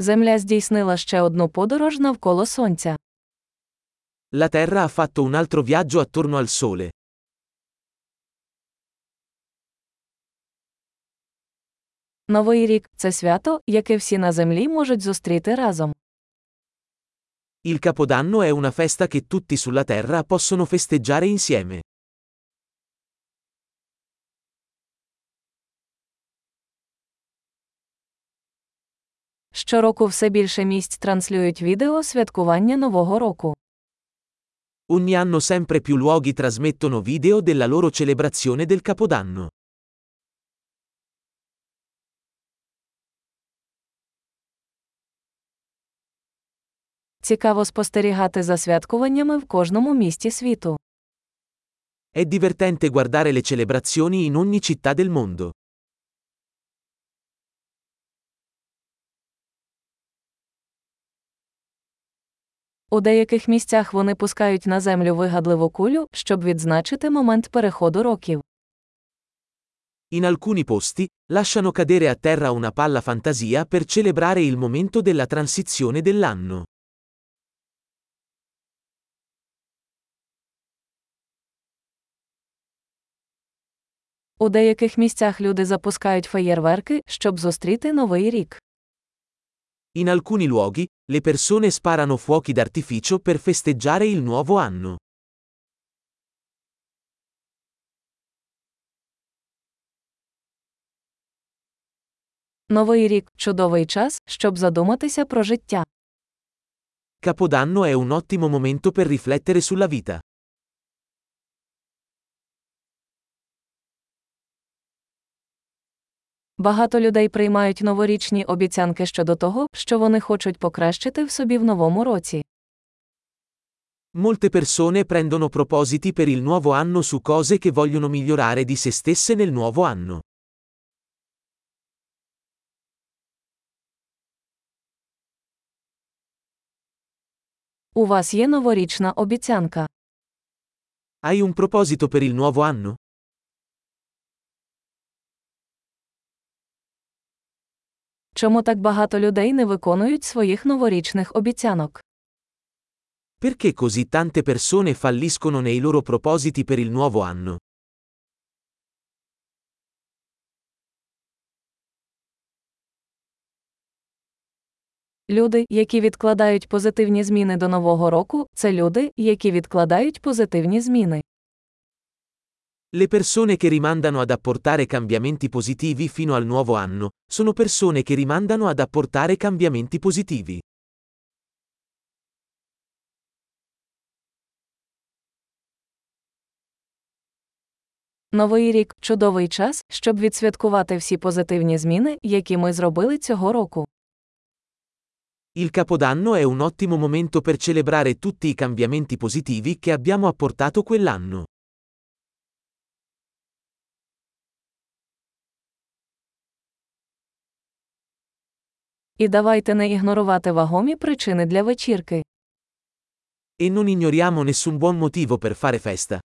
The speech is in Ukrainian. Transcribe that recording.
Земля здійснила ще одну подорож навколо Сонця. La Terra ha fatto un altro viaggio attorno al Sole. Новий рік це свято, яке всі на землі можуть зустріти разом. Il Capodanno è una festa che tutti sulla Terra possono festeggiare insieme. Щороку все більше місць транслюють відео святкування Нового року. Ogni anno sempre più luoghi trasmettono video della loro celebrazione del Capodanno. Цікаво спостерігати за святкуваннями в кожному місті світу. È divertente guardare le celebrazioni in ogni città del mondo. У деяких місцях вони пускають на землю вигадливу кулю, щоб відзначити момент переходу років. In alcuni posti, lasciano cadere a terra una palla fantasia per celebrare il momento della transizione dell'anno. У деяких місцях люди запускають феєрверки, щоб зустріти новий рік. In alcuni luoghi, le persone sparano fuochi d'artificio per festeggiare il nuovo anno. Новий рік чудовий час, щоб задуматися про життя. Capodanno è un ottimo momento per riflettere sulla vita. Багато людей приймають новорічні обіцянки щодо того, що вони хочуть покращити в собі в новому році. Molte persone prendono propositi per il nuovo anno su cose che vogliono migliorare di se stesse nel nuovo anno. У вас є новорічна обіцянка. Hai un proposito per il nuovo anno? Чому так багато людей не виконують своїх новорічних обіцянок? Perché così tante persone falliscono nei loro propositi per il nuovo anno? Люди, які відкладають позитивні зміни до нового року, це люди, які відкладають позитивні зміни. Le persone che rimandano ad apportare cambiamenti positivi fino al nuovo anno, sono persone che rimandano ad apportare cambiamenti positivi. Новий рік чудовий час, щоб відсвяткувати всі позитивні зміни, які ми зробили цього року. Il Capodanno è un ottimo momento per celebrare tutti i cambiamenti positivi che abbiamo apportato quell'anno. І давайте не ігнорувати вагомі причини для вечірки. E non ignoriamo nessun buon motivo per fare festa.